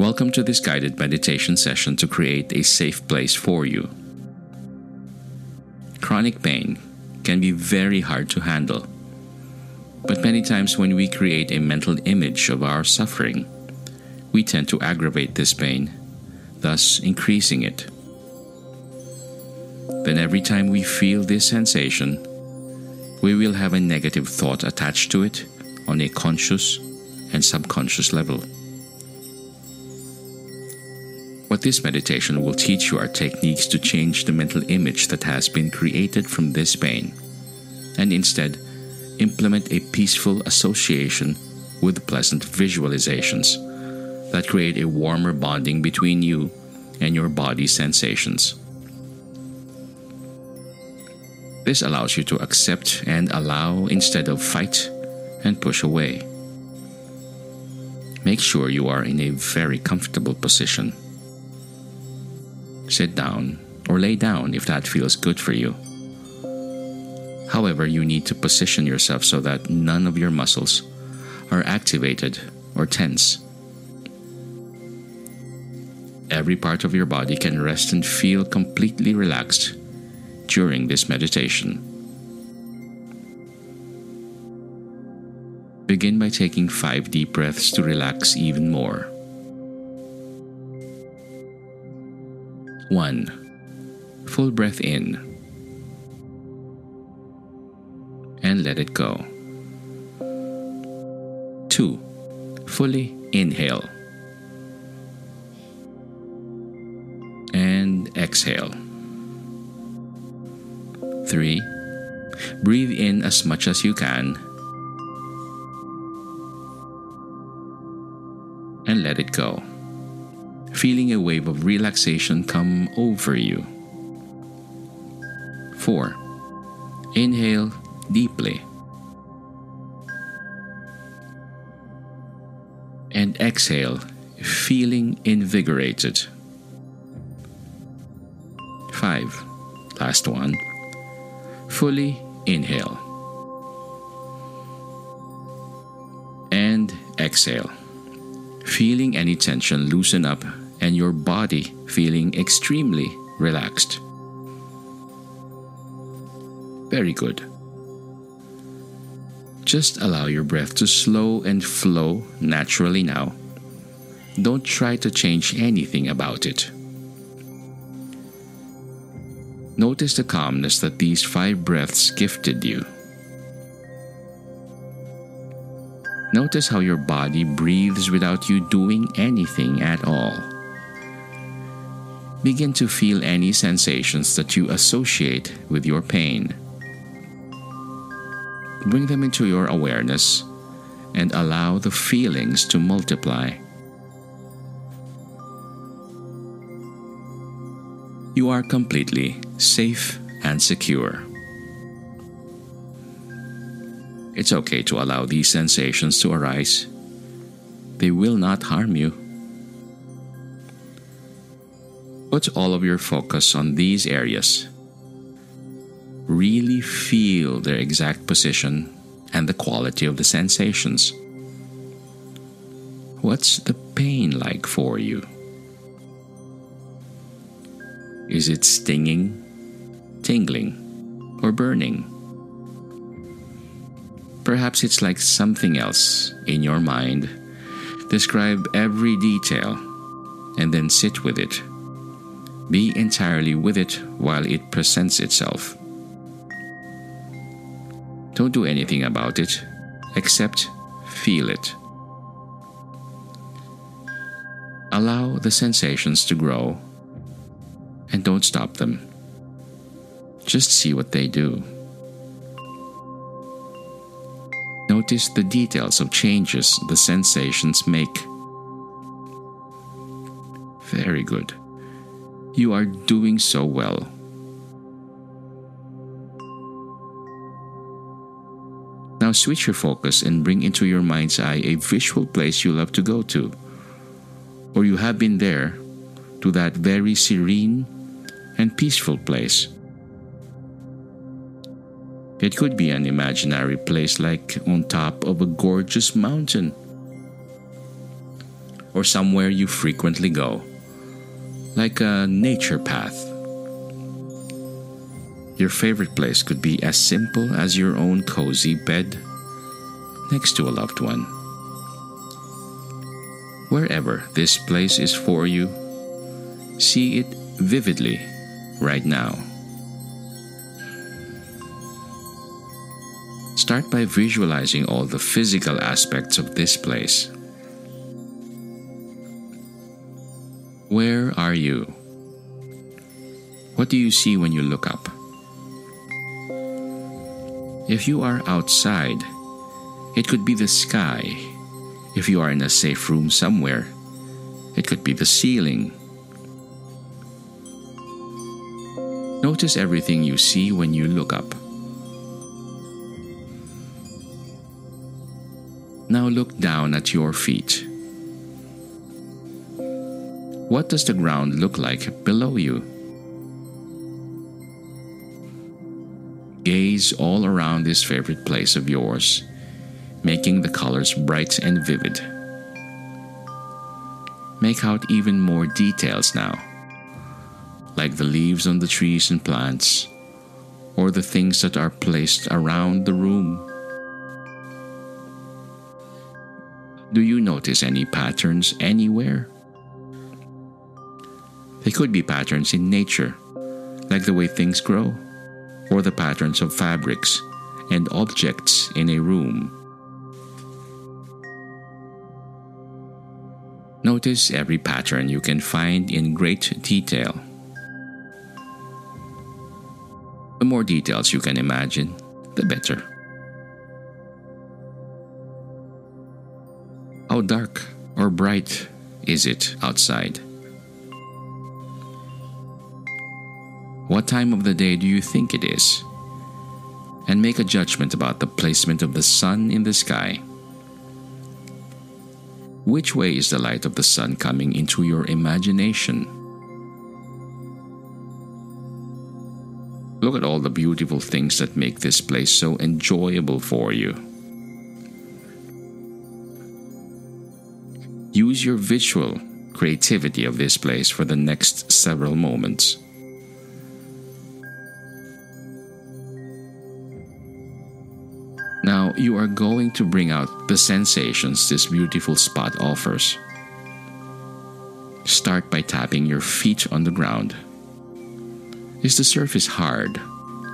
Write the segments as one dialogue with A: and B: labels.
A: Welcome to this guided meditation session to create a safe place for you. Chronic pain can be very hard to handle, but many times when we create a mental image of our suffering, we tend to aggravate this pain, thus increasing it. Then, every time we feel this sensation, we will have a negative thought attached to it on a conscious and subconscious level. What this meditation will teach you are techniques to change the mental image that has been created from this pain, and instead implement a peaceful association with pleasant visualizations that create a warmer bonding between you and your body sensations. This allows you to accept and allow instead of fight and push away. Make sure you are in a very comfortable position sit down, or lay down if that feels good for you. However, you need to position yourself so that none of your muscles are activated or tense. Every part of your body can rest and feel completely relaxed during this meditation. Begin by taking five deep breaths to relax even more. 1. Full breath in and let it go. 2. Fully inhale and exhale. 3. Breathe in as much as you can and let it go feeling a wave of relaxation come over you. 4. Inhale deeply. And exhale, feeling invigorated. 5. Last one. Fully inhale. And exhale feeling any tension loosen up and your body feeling extremely relaxed. Very good. Just allow your breath to slow and flow naturally now. Don't try to change anything about it. Notice the calmness that these five breaths gifted you. Notice how your body breathes without you doing anything at all. Begin to feel any sensations that you associate with your pain. Bring them into your awareness and allow the feelings to multiply. You are completely safe and secure. It's okay to allow these sensations to arise. They will not harm you. Put all of your focus on these areas. Really feel their exact position and the quality of the sensations. What's the pain like for you? Is it stinging, tingling, or burning? Perhaps it's like something else in your mind. Describe every detail and then sit with it. Be entirely with it while it presents itself. Don't do anything about it, except feel it. Allow the sensations to grow and don't stop them. Just see what they do. Notice the details of changes the sensations make. Very good. You are doing so well. Now switch your focus and bring into your mind's eye a visual place you love to go to, or you have been there, to that very serene and peaceful place. It could be an imaginary place like on top of a gorgeous mountain, or somewhere you frequently go, like a nature path. Your favorite place could be as simple as your own cozy bed next to a loved one. Wherever this place is for you, see it vividly right now. Start by visualizing all the physical aspects of this place. Are you? What do you see when you look up? If you are outside, it could be the sky. If you are in a safe room somewhere, it could be the ceiling. Notice everything you see when you look up. Now look down at your feet. What does the ground look like below you? Gaze all around this favorite place of yours, making the colors bright and vivid. Make out even more details now, like the leaves on the trees and plants, or the things that are placed around the room. Do you notice any patterns anywhere? They could be patterns in nature, like the way things grow, or the patterns of fabrics and objects in a room. Notice every pattern you can find in great detail. The more details you can imagine, the better. How dark or bright is it outside? What time of the day do you think it is? And make a judgment about the placement of the sun in the sky. Which way is the light of the sun coming into your imagination? Look at all the beautiful things that make this place so enjoyable for you. Use your visual creativity of this place for the next several moments. You are going to bring out the sensations this beautiful spot offers. Start by tapping your feet on the ground. Is the surface hard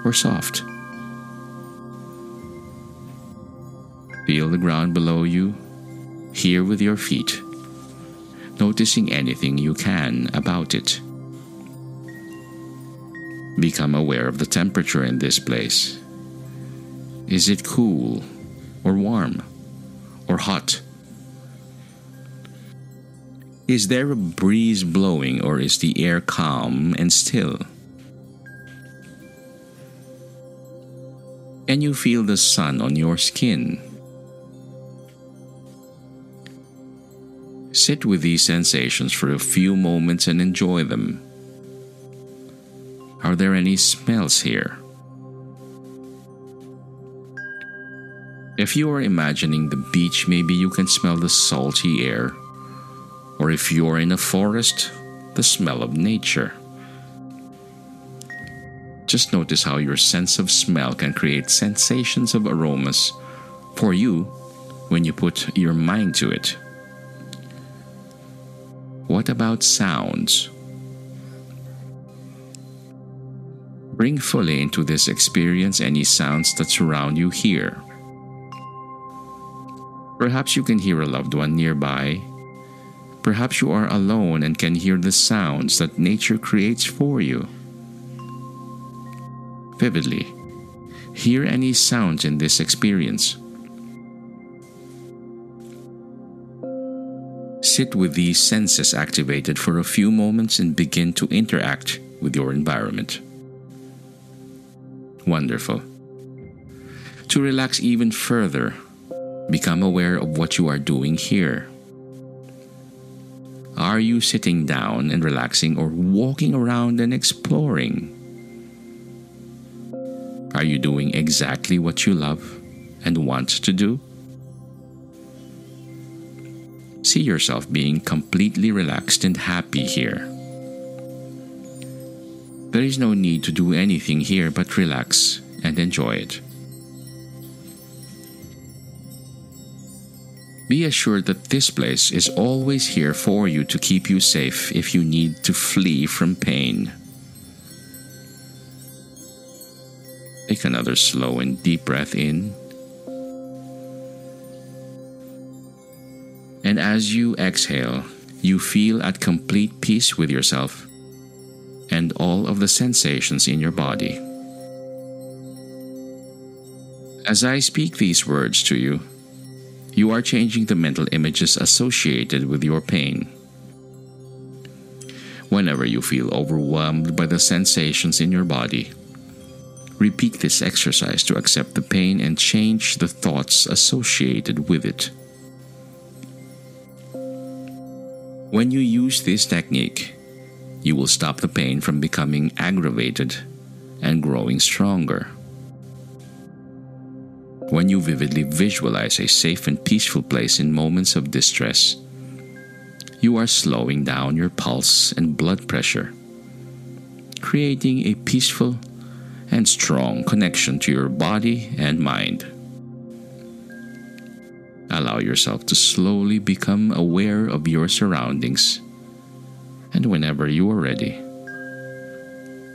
A: or soft? Feel the ground below you, here with your feet, noticing anything you can about it. Become aware of the temperature in this place. Is it cool or warm or hot? Is there a breeze blowing or is the air calm and still? Can you feel the sun on your skin? Sit with these sensations for a few moments and enjoy them. Are there any smells here? If you are imagining the beach, maybe you can smell the salty air. Or if you're in a forest, the smell of nature. Just notice how your sense of smell can create sensations of aromas for you when you put your mind to it. What about sounds? Bring fully into this experience any sounds that surround you here. Perhaps you can hear a loved one nearby. Perhaps you are alone and can hear the sounds that nature creates for you. Vividly, hear any sounds in this experience. Sit with these senses activated for a few moments and begin to interact with your environment. Wonderful. To relax even further, become aware of what you are doing here. Are you sitting down and relaxing or walking around and exploring? Are you doing exactly what you love and want to do? See yourself being completely relaxed and happy here. There is no need to do anything here but relax and enjoy it. Be assured that this place is always here for you to keep you safe if you need to flee from pain. Take another slow and deep breath in. And as you exhale, you feel at complete peace with yourself and all of the sensations in your body. As I speak these words to you, you are changing the mental images associated with your pain. Whenever you feel overwhelmed by the sensations in your body, repeat this exercise to accept the pain and change the thoughts associated with it. When you use this technique, you will stop the pain from becoming aggravated and growing stronger. When you vividly visualize a safe and peaceful place in moments of distress, you are slowing down your pulse and blood pressure, creating a peaceful and strong connection to your body and mind. Allow yourself to slowly become aware of your surroundings, and whenever you are ready,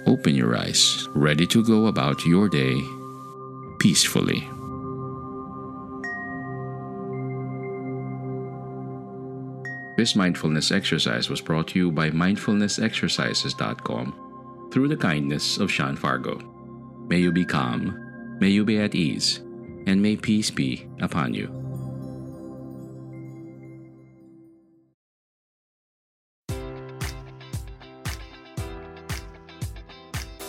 A: open your eyes, ready to go about your day peacefully. This mindfulness exercise was brought to you by mindfulnessexercises.com through the kindness of Sean Fargo. May you be calm, may you be at ease, and may peace be upon you.